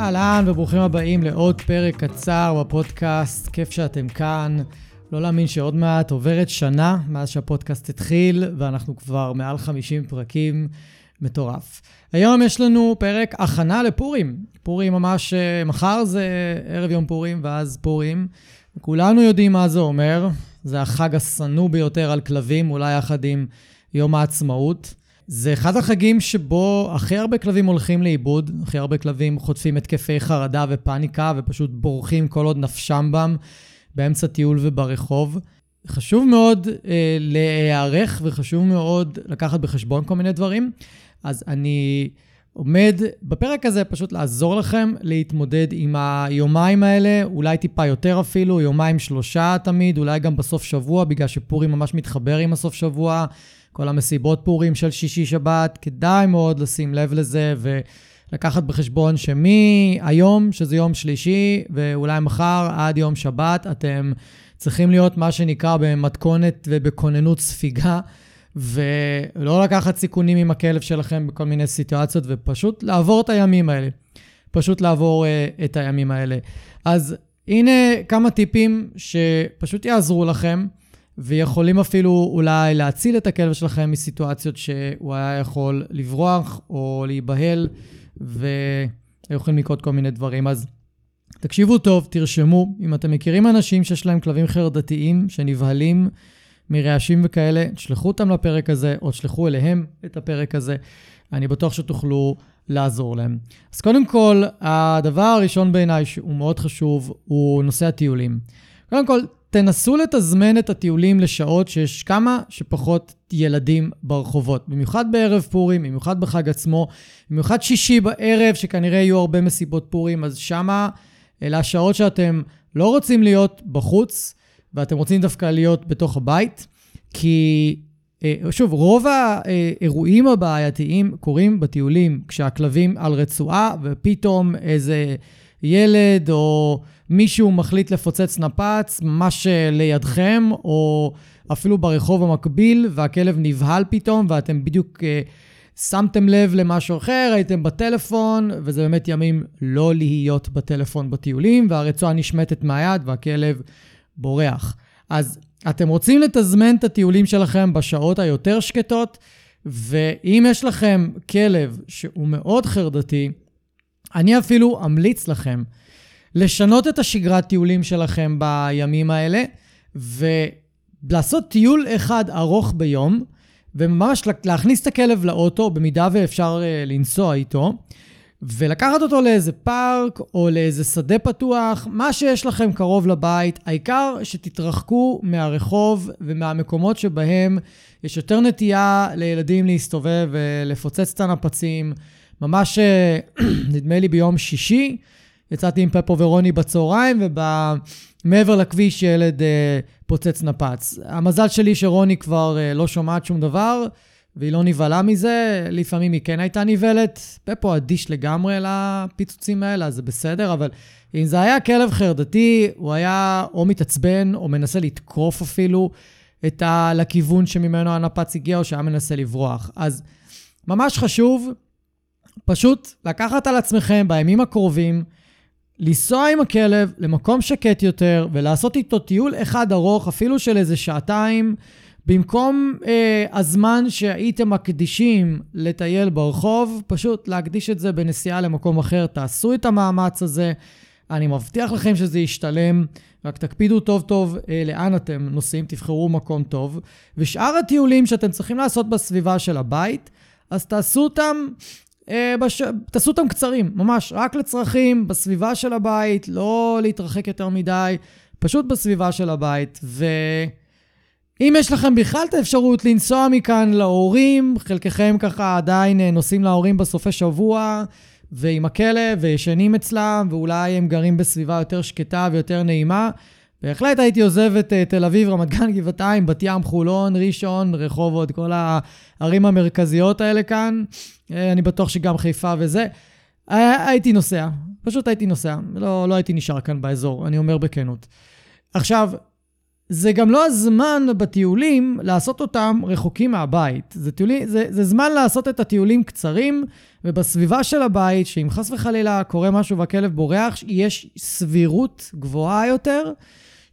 אהלן וברוכים הבאים לעוד פרק קצר בפודקאסט, כיף שאתם כאן. לא להאמין שעוד מעט עוברת שנה מאז שהפודקאסט התחיל, ואנחנו כבר מעל 50 פרקים, מטורף. היום יש לנו פרק הכנה לפורים. פורים ממש, אה, מחר זה ערב יום פורים ואז פורים. כולנו יודעים מה זה אומר, זה החג השנוא ביותר על כלבים, אולי יחד עם יום העצמאות. זה אחד החגים שבו הכי הרבה כלבים הולכים לאיבוד, הכי הרבה כלבים חוטפים התקפי חרדה ופאניקה ופשוט בורחים כל עוד נפשם בם באמצע טיול וברחוב. חשוב מאוד אה, להיערך וחשוב מאוד לקחת בחשבון כל מיני דברים. אז אני עומד בפרק הזה פשוט לעזור לכם להתמודד עם היומיים האלה, אולי טיפה יותר אפילו, יומיים שלושה תמיד, אולי גם בסוף שבוע, בגלל שפורים ממש מתחבר עם הסוף שבוע. כל המסיבות פורים של שישי-שבת, כדאי מאוד לשים לב לזה ולקחת בחשבון שמהיום, שזה יום שלישי, ואולי מחר עד יום שבת, אתם צריכים להיות מה שנקרא במתכונת ובכוננות ספיגה. ולא לקחת סיכונים עם הכלב שלכם בכל מיני סיטואציות, ופשוט לעבור את הימים האלה. פשוט לעבור uh, את הימים האלה. אז הנה כמה טיפים שפשוט יעזרו לכם. ויכולים אפילו אולי להציל את הכלב שלכם מסיטואציות שהוא היה יכול לברוח או להיבהל, והיו יכולים לקרות כל מיני דברים. אז תקשיבו טוב, תרשמו. אם אתם מכירים אנשים שיש להם כלבים חרדתיים, שנבהלים מרעשים וכאלה, תשלחו אותם לפרק הזה, או תשלחו אליהם את הפרק הזה. אני בטוח שתוכלו לעזור להם. אז קודם כל, הדבר הראשון בעיניי שהוא מאוד חשוב, הוא נושא הטיולים. קודם כל, תנסו לתזמן את הטיולים לשעות שיש כמה שפחות ילדים ברחובות. במיוחד בערב פורים, במיוחד בחג עצמו, במיוחד שישי בערב, שכנראה יהיו הרבה מסיבות פורים, אז שמה אלה השעות שאתם לא רוצים להיות בחוץ, ואתם רוצים דווקא להיות בתוך הבית, כי אה, שוב, רוב האירועים הבעייתיים קורים בטיולים, כשהכלבים על רצועה, ופתאום איזה ילד או... מישהו מחליט לפוצץ נפץ ממש לידכם, או אפילו ברחוב המקביל, והכלב נבהל פתאום, ואתם בדיוק uh, שמתם לב למשהו אחר, הייתם בטלפון, וזה באמת ימים לא להיות בטלפון בטיולים, והרצועה נשמטת מהיד והכלב בורח. אז אתם רוצים לתזמן את הטיולים שלכם בשעות היותר שקטות, ואם יש לכם כלב שהוא מאוד חרדתי, אני אפילו אמליץ לכם לשנות את השגרת טיולים שלכם בימים האלה, ולעשות טיול אחד ארוך ביום, וממש להכניס את הכלב לאוטו, במידה ואפשר אה, לנסוע איתו, ולקחת אותו לאיזה פארק או לאיזה שדה פתוח, מה שיש לכם קרוב לבית, העיקר שתתרחקו מהרחוב ומהמקומות שבהם יש יותר נטייה לילדים להסתובב ולפוצץ את הנפצים. ממש, אה, נדמה לי ביום שישי, יצאתי עם פפו ורוני בצהריים, ומעבר לכביש ילד אה, פוצץ נפץ. המזל שלי שרוני כבר אה, לא שומעת שום דבר, והיא לא נבהלה מזה, לפעמים היא כן הייתה נבהלת. פפו אדיש לגמרי לפיצוצים האלה, אז זה בסדר, אבל אם זה היה כלב חרדתי, הוא היה או מתעצבן, או מנסה לתקוף אפילו את ה... לכיוון שממנו הנפץ הגיע, או שהיה מנסה לברוח. אז ממש חשוב פשוט לקחת על עצמכם בימים הקרובים, לנסוע עם הכלב למקום שקט יותר ולעשות איתו טיול אחד ארוך, אפילו של איזה שעתיים, במקום אה, הזמן שהייתם מקדישים לטייל ברחוב, פשוט להקדיש את זה בנסיעה למקום אחר. תעשו את המאמץ הזה. אני מבטיח לכם שזה ישתלם, רק תקפידו טוב טוב אה, לאן אתם נוסעים, תבחרו מקום טוב. ושאר הטיולים שאתם צריכים לעשות בסביבה של הבית, אז תעשו אותם, בש... תעשו אותם קצרים, ממש, רק לצרכים, בסביבה של הבית, לא להתרחק יותר מדי, פשוט בסביבה של הבית. ו... אם יש לכם בכלל את האפשרות לנסוע מכאן להורים, חלקכם ככה עדיין אה, נוסעים להורים בסופי שבוע, ועם הכלב, וישנים אצלם, ואולי הם גרים בסביבה יותר שקטה ויותר נעימה, בהחלט הייתי עוזב את uh, תל אביב, רמת גן, גבעתיים, בת ים, חולון, ראשון, רחובות, כל הערים המרכזיות האלה כאן. Uh, אני בטוח שגם חיפה וזה. Uh, הייתי נוסע, פשוט הייתי נוסע. לא, לא הייתי נשאר כאן באזור, אני אומר בכנות. עכשיו, זה גם לא הזמן בטיולים לעשות אותם רחוקים מהבית. זה, טיולי, זה, זה זמן לעשות את הטיולים קצרים, ובסביבה של הבית, שאם חס וחלילה קורה משהו והכלב בורח, יש סבירות גבוהה יותר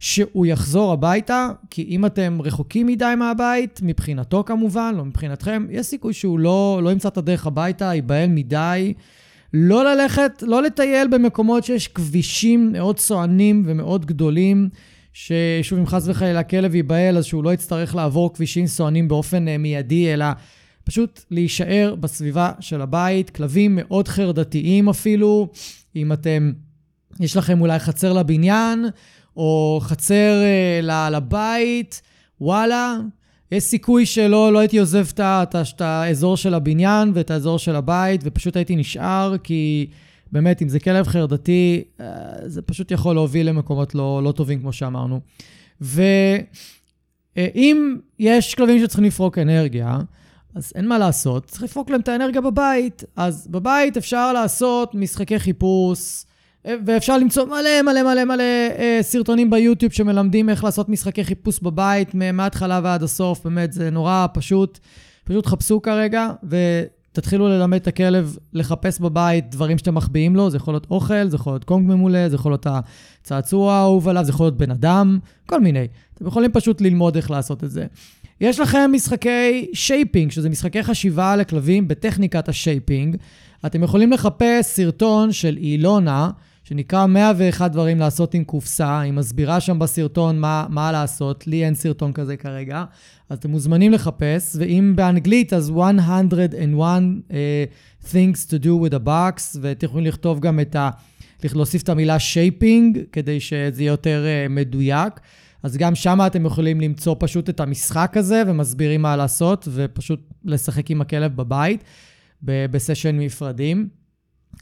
שהוא יחזור הביתה, כי אם אתם רחוקים מדי מהבית, מבחינתו כמובן, לא מבחינתכם, יש סיכוי שהוא לא, לא ימצא את הדרך הביתה, ייבהל מדי. לא ללכת, לא לטייל במקומות שיש כבישים מאוד סוענים ומאוד גדולים. ששוב, אם חס וחלילה הכלב ייבהל, אז שהוא לא יצטרך לעבור כבישים סוענים באופן uh, מיידי, אלא פשוט להישאר בסביבה של הבית. כלבים מאוד חרדתיים אפילו, אם אתם, יש לכם אולי חצר לבניין, או חצר uh, לבית, וואלה, יש סיכוי שלא לא הייתי עוזב את האזור של הבניין ואת האזור של הבית, ופשוט הייתי נשאר, כי... באמת, אם זה כלב חרדתי, אה, זה פשוט יכול להוביל למקומות לא, לא טובים, כמו שאמרנו. ואם יש כלבים שצריכים לפרוק אנרגיה, אז אין מה לעשות, צריך לפרוק להם את האנרגיה בבית. אז בבית אפשר לעשות משחקי חיפוש, אה, ואפשר למצוא מלא מלא מלא מלא אה, סרטונים ביוטיוב שמלמדים איך לעשות משחקי חיפוש בבית מההתחלה ועד הסוף, באמת, זה נורא פשוט. פשוט חפשו כרגע, ו... תתחילו ללמד את הכלב לחפש בבית דברים שאתם מחביאים לו, זה יכול להיות אוכל, זה יכול להיות קונג ממולא, זה יכול להיות הצעצוע האהוב עליו, זה יכול להיות בן אדם, כל מיני. אתם יכולים פשוט ללמוד איך לעשות את זה. יש לכם משחקי shaping, שזה משחקי חשיבה לכלבים בטכניקת ה shaping. אתם יכולים לחפש סרטון של אילונה, שנקרא 101 דברים לעשות עם קופסה, היא מסבירה שם בסרטון מה, מה לעשות, לי אין סרטון כזה כרגע, אז אתם מוזמנים לחפש, ואם באנגלית אז 101 uh, things to do with a box, ואתם יכולים לכתוב גם את ה... להוסיף את המילה shaping, כדי שזה יהיה יותר uh, מדויק. אז גם שם אתם יכולים למצוא פשוט את המשחק הזה, ומסבירים מה לעשות, ופשוט לשחק עם הכלב בבית, בסשן נפרדים.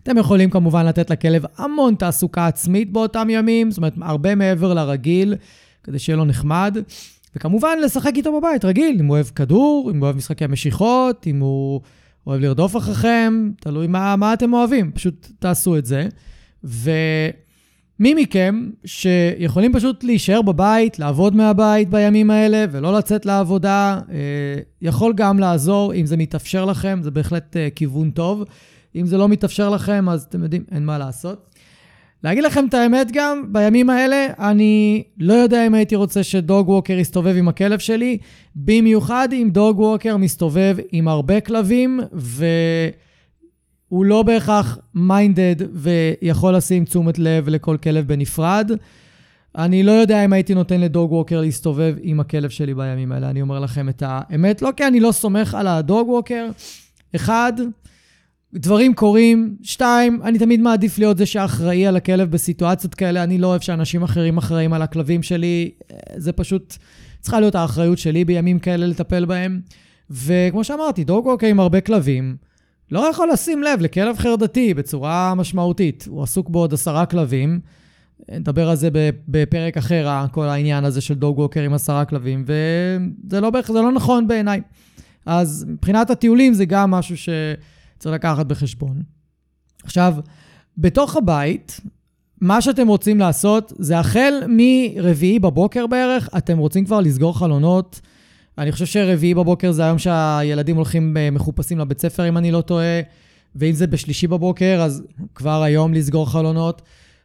אתם יכולים כמובן לתת לכלב המון תעסוקה עצמית באותם ימים, זאת אומרת, הרבה מעבר לרגיל, כדי שיהיה לו נחמד. וכמובן, לשחק איתו בבית, רגיל, אם הוא אוהב כדור, אם הוא אוהב משחקי משיכות, אם הוא אוהב לרדוף אחריכם, תלוי מה, מה אתם אוהבים, פשוט תעשו את זה. ומי מכם שיכולים פשוט להישאר בבית, לעבוד מהבית בימים האלה ולא לצאת לעבודה, אה, יכול גם לעזור, אם זה מתאפשר לכם, זה בהחלט אה, כיוון טוב. אם זה לא מתאפשר לכם, אז אתם יודעים, אין מה לעשות. להגיד לכם את האמת גם, בימים האלה אני לא יודע אם הייתי רוצה שדוג ווקר יסתובב עם הכלב שלי, במיוחד אם דוג ווקר מסתובב עם הרבה כלבים, והוא לא בהכרח מיינדד ויכול לשים תשומת לב לכל כלב בנפרד. אני לא יודע אם הייתי נותן לדוג ווקר להסתובב עם הכלב שלי בימים האלה, אני אומר לכם את האמת. לא כי אני לא סומך על הדוג ווקר. אחד, דברים קורים. שתיים, אני תמיד מעדיף להיות זה שאחראי על הכלב בסיטואציות כאלה. אני לא אוהב שאנשים אחרים אחראים על הכלבים שלי. זה פשוט, צריכה להיות האחריות שלי בימים כאלה לטפל בהם. וכמו שאמרתי, דוג ווקר עם הרבה כלבים, לא יכול לשים לב לכלב חרדתי בצורה משמעותית. הוא עסוק בעוד עשרה כלבים. נדבר על זה בפרק אחר, כל העניין הזה של דוג ווקר עם עשרה כלבים, וזה לא, לא נכון בעיניי. אז מבחינת הטיולים זה גם משהו ש... צריך לקחת בחשבון. עכשיו, בתוך הבית, מה שאתם רוצים לעשות זה החל מרביעי בבוקר בערך, אתם רוצים כבר לסגור חלונות. אני חושב שרביעי בבוקר זה היום שהילדים הולכים אה, מחופשים לבית ספר, אם אני לא טועה, ואם זה בשלישי בבוקר, אז כבר היום לסגור חלונות,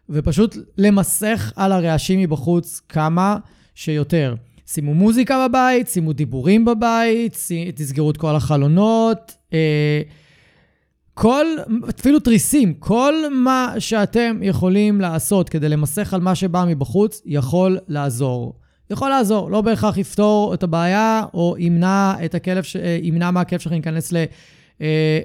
ופשוט למסך על הרעשים מבחוץ כמה שיותר. שימו מוזיקה בבית, שימו דיבורים בבית, תסגרו את כל החלונות. אה, כל, אפילו תריסים, כל מה שאתם יכולים לעשות כדי למסך על מה שבא מבחוץ, יכול לעזור. יכול לעזור, לא בהכרח יפתור את הבעיה, או ימנע, את הכלב, אה, ימנע מהכלב שלכם להיכנס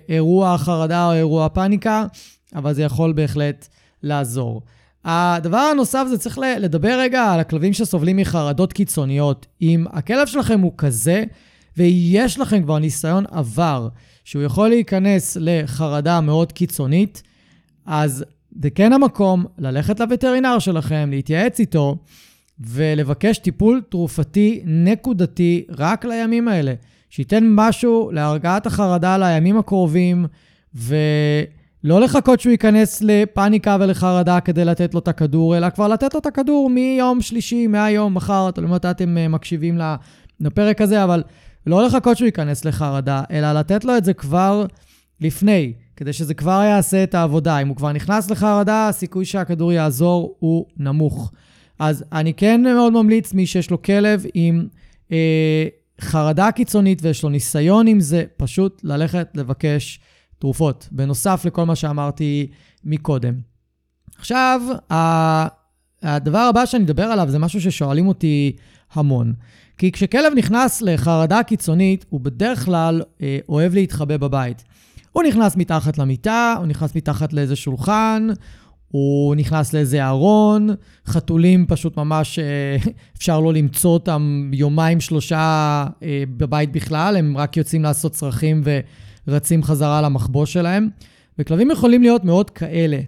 לאירוע חרדה או אירוע פאניקה, אבל זה יכול בהחלט לעזור. הדבר הנוסף זה צריך לדבר רגע על הכלבים שסובלים מחרדות קיצוניות. אם הכלב שלכם הוא כזה, ויש לכם כבר ניסיון עבר שהוא יכול להיכנס לחרדה מאוד קיצונית, אז זה כן המקום ללכת לווטרינר שלכם, להתייעץ איתו ולבקש טיפול תרופתי נקודתי רק לימים האלה. שייתן משהו להרגעת החרדה לימים הקרובים, ולא לחכות שהוא ייכנס לפאניקה ולחרדה כדי לתת לו את הכדור, אלא כבר לתת לו את הכדור מיום שלישי, מהיום, מחר, תלוי מתי אתם אה, מקשיבים לפרק הזה, אבל לא לחכות שהוא ייכנס לחרדה, אלא לתת לו את זה כבר לפני, כדי שזה כבר יעשה את העבודה. אם הוא כבר נכנס לחרדה, הסיכוי שהכדור יעזור הוא נמוך. אז אני כן מאוד ממליץ, מי שיש לו כלב עם אה, חרדה קיצונית ויש לו ניסיון עם זה, פשוט ללכת לבקש תרופות, בנוסף לכל מה שאמרתי מקודם. עכשיו, הדבר הבא שאני אדבר עליו זה משהו ששואלים אותי המון. כי כשכלב נכנס לחרדה קיצונית, הוא בדרך כלל אה, אוהב להתחבא בבית. הוא נכנס מתחת למיטה, הוא נכנס מתחת לאיזה שולחן, הוא נכנס לאיזה ארון, חתולים פשוט ממש, אה, אפשר לא למצוא אותם יומיים, שלושה אה, בבית בכלל, הם רק יוצאים לעשות צרכים ורצים חזרה למחבוא שלהם. וכלבים יכולים להיות מאוד כאלה.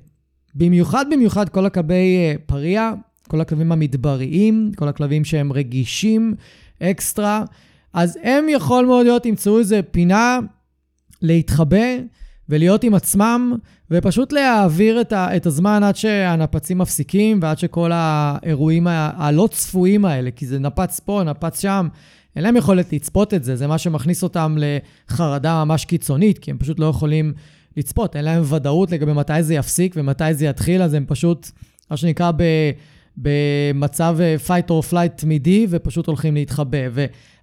במיוחד במיוחד כל הכלבי אה, פריה, כל הכלבים המדבריים, כל הכלבים שהם רגישים אקסטרה, אז הם יכול מאוד להיות, ימצאו איזה פינה להתחבא ולהיות עם עצמם, ופשוט להעביר את, ה, את הזמן עד שהנפצים מפסיקים ועד שכל האירועים ה, הלא צפויים האלה, כי זה נפץ פה, נפץ שם, אין להם יכולת לצפות את זה, זה מה שמכניס אותם לחרדה ממש קיצונית, כי הם פשוט לא יכולים לצפות, אין להם ודאות לגבי מתי זה יפסיק ומתי זה יתחיל, אז הם פשוט, מה שנקרא, ב... במצב אה, fight or flight תמידי, ופשוט הולכים להתחבא.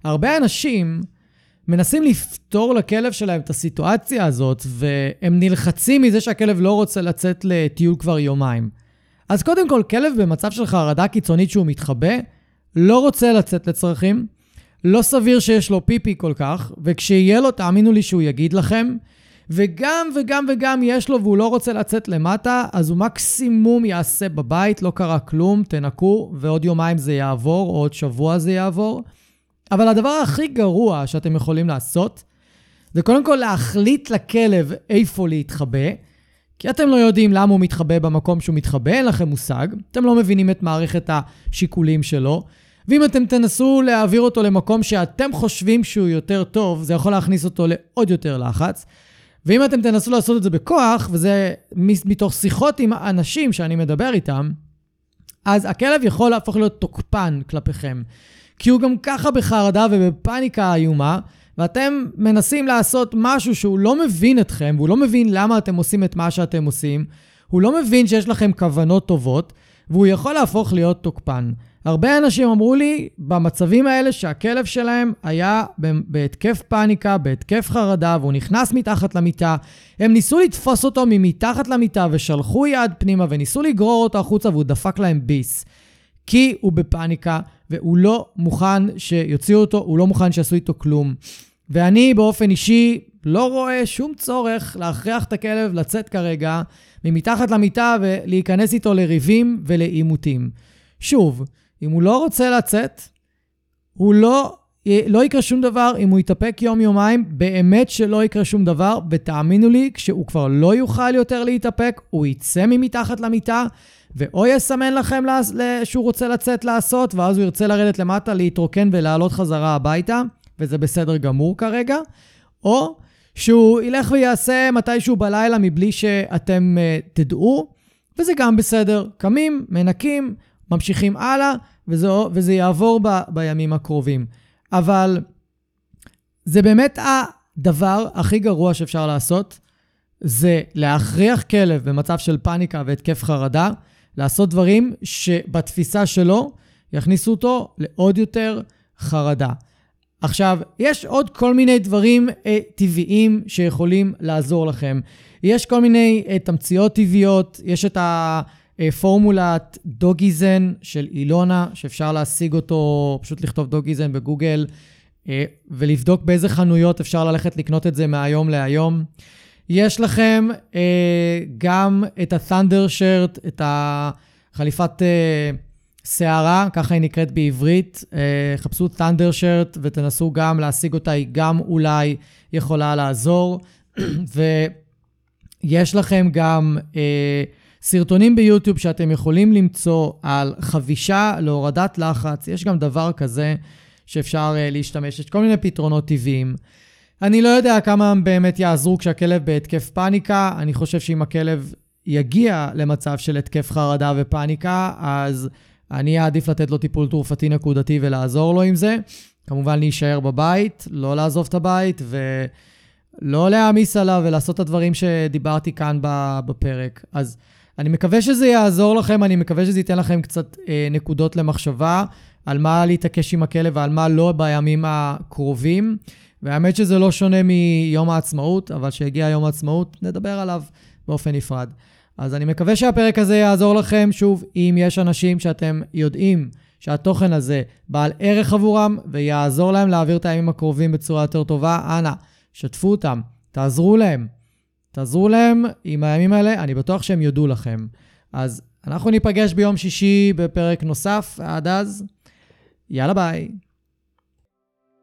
והרבה אנשים מנסים לפתור לכלב שלהם את הסיטואציה הזאת, והם נלחצים מזה שהכלב לא רוצה לצאת לטיול כבר יומיים. אז קודם כל, כלב במצב של חרדה קיצונית שהוא מתחבא, לא רוצה לצאת לצרכים, לא סביר שיש לו פיפי כל כך, וכשיהיה לו, תאמינו לי שהוא יגיד לכם, וגם וגם וגם יש לו והוא לא רוצה לצאת למטה, אז הוא מקסימום יעשה בבית, לא קרה כלום, תנקו, ועוד יומיים זה יעבור, או עוד שבוע זה יעבור. אבל הדבר הכי גרוע שאתם יכולים לעשות, זה קודם כל להחליט לכלב איפה להתחבא, כי אתם לא יודעים למה הוא מתחבא במקום שהוא מתחבא, אין לכם מושג, אתם לא מבינים את מערכת השיקולים שלו, ואם אתם תנסו להעביר אותו למקום שאתם חושבים שהוא יותר טוב, זה יכול להכניס אותו לעוד יותר לחץ. ואם אתם תנסו לעשות את זה בכוח, וזה מתוך שיחות עם אנשים שאני מדבר איתם, אז הכלב יכול להפוך להיות תוקפן כלפיכם. כי הוא גם ככה בחרדה ובפאניקה איומה, ואתם מנסים לעשות משהו שהוא לא מבין אתכם, והוא לא מבין למה אתם עושים את מה שאתם עושים, הוא לא מבין שיש לכם כוונות טובות, והוא יכול להפוך להיות תוקפן. הרבה אנשים אמרו לי במצבים האלה שהכלב שלהם היה בהתקף פאניקה, בהתקף חרדה, והוא נכנס מתחת למיטה. הם ניסו לתפוס אותו ממתחת למיטה ושלחו יד פנימה וניסו לגרור אותו החוצה והוא דפק להם ביס. כי הוא בפאניקה והוא לא מוכן שיוציאו אותו, הוא לא מוכן שיעשו איתו כלום. ואני באופן אישי לא רואה שום צורך להכריח את הכלב לצאת כרגע ממתחת למיטה ולהיכנס איתו לריבים ולעימותים. שוב, אם הוא לא רוצה לצאת, הוא לא, לא יקרה שום דבר אם הוא יתאפק יום-יומיים, באמת שלא יקרה שום דבר, ותאמינו לי, כשהוא כבר לא יוכל יותר להתאפק, הוא יצא ממתחת למיטה, ואו יסמן לכם שהוא רוצה לצאת לעשות, ואז הוא ירצה לרדת למטה, להתרוקן ולעלות חזרה הביתה, וזה בסדר גמור כרגע, או שהוא ילך ויעשה מתישהו בלילה מבלי שאתם uh, תדעו, וזה גם בסדר. קמים, מנקים, ממשיכים הלאה, וזה, וזה יעבור ב, בימים הקרובים. אבל זה באמת הדבר הכי גרוע שאפשר לעשות, זה להכריח כלב במצב של פאניקה והתקף חרדה, לעשות דברים שבתפיסה שלו יכניסו אותו לעוד יותר חרדה. עכשיו, יש עוד כל מיני דברים אה, טבעיים שיכולים לעזור לכם. יש כל מיני אה, תמציות טבעיות, יש את הפורמולת דוגיזן של אילונה, שאפשר להשיג אותו, פשוט לכתוב דוגיזן בגוגל, אה, ולבדוק באיזה חנויות אפשר ללכת לקנות את זה מהיום להיום. יש לכם אה, גם את ה-Thunder shirt, את החליפת אה, שערה, ככה היא נקראת בעברית. אה, חפשו Thunder shirt ותנסו גם להשיג אותה, היא גם אולי יכולה לעזור. ויש לכם גם אה, סרטונים ביוטיוב שאתם יכולים למצוא על חבישה להורדת לחץ. יש גם דבר כזה שאפשר אה, להשתמש. יש כל מיני פתרונות טבעיים. אני לא יודע כמה הם באמת יעזרו כשהכלב בהתקף פאניקה. אני חושב שאם הכלב יגיע למצב של התקף חרדה ופאניקה, אז אני אעדיף לתת לו טיפול תרופתי נקודתי ולעזור לו עם זה. כמובן להישאר בבית, לא לעזוב את הבית ולא להעמיס עליו ולעשות את הדברים שדיברתי כאן בפרק. אז אני מקווה שזה יעזור לכם, אני מקווה שזה ייתן לכם קצת אה, נקודות למחשבה על מה להתעקש עם הכלב ועל מה לא בימים הקרובים. והאמת שזה לא שונה מיום העצמאות, אבל כשיגיע יום העצמאות, נדבר עליו באופן נפרד. אז אני מקווה שהפרק הזה יעזור לכם. שוב, אם יש אנשים שאתם יודעים שהתוכן הזה בעל ערך עבורם ויעזור להם להעביר את הימים הקרובים בצורה יותר טובה, אנא, שתפו אותם, תעזרו להם. תעזרו להם עם הימים האלה, אני בטוח שהם יודו לכם. אז אנחנו ניפגש ביום שישי בפרק נוסף, עד אז, יאללה ביי.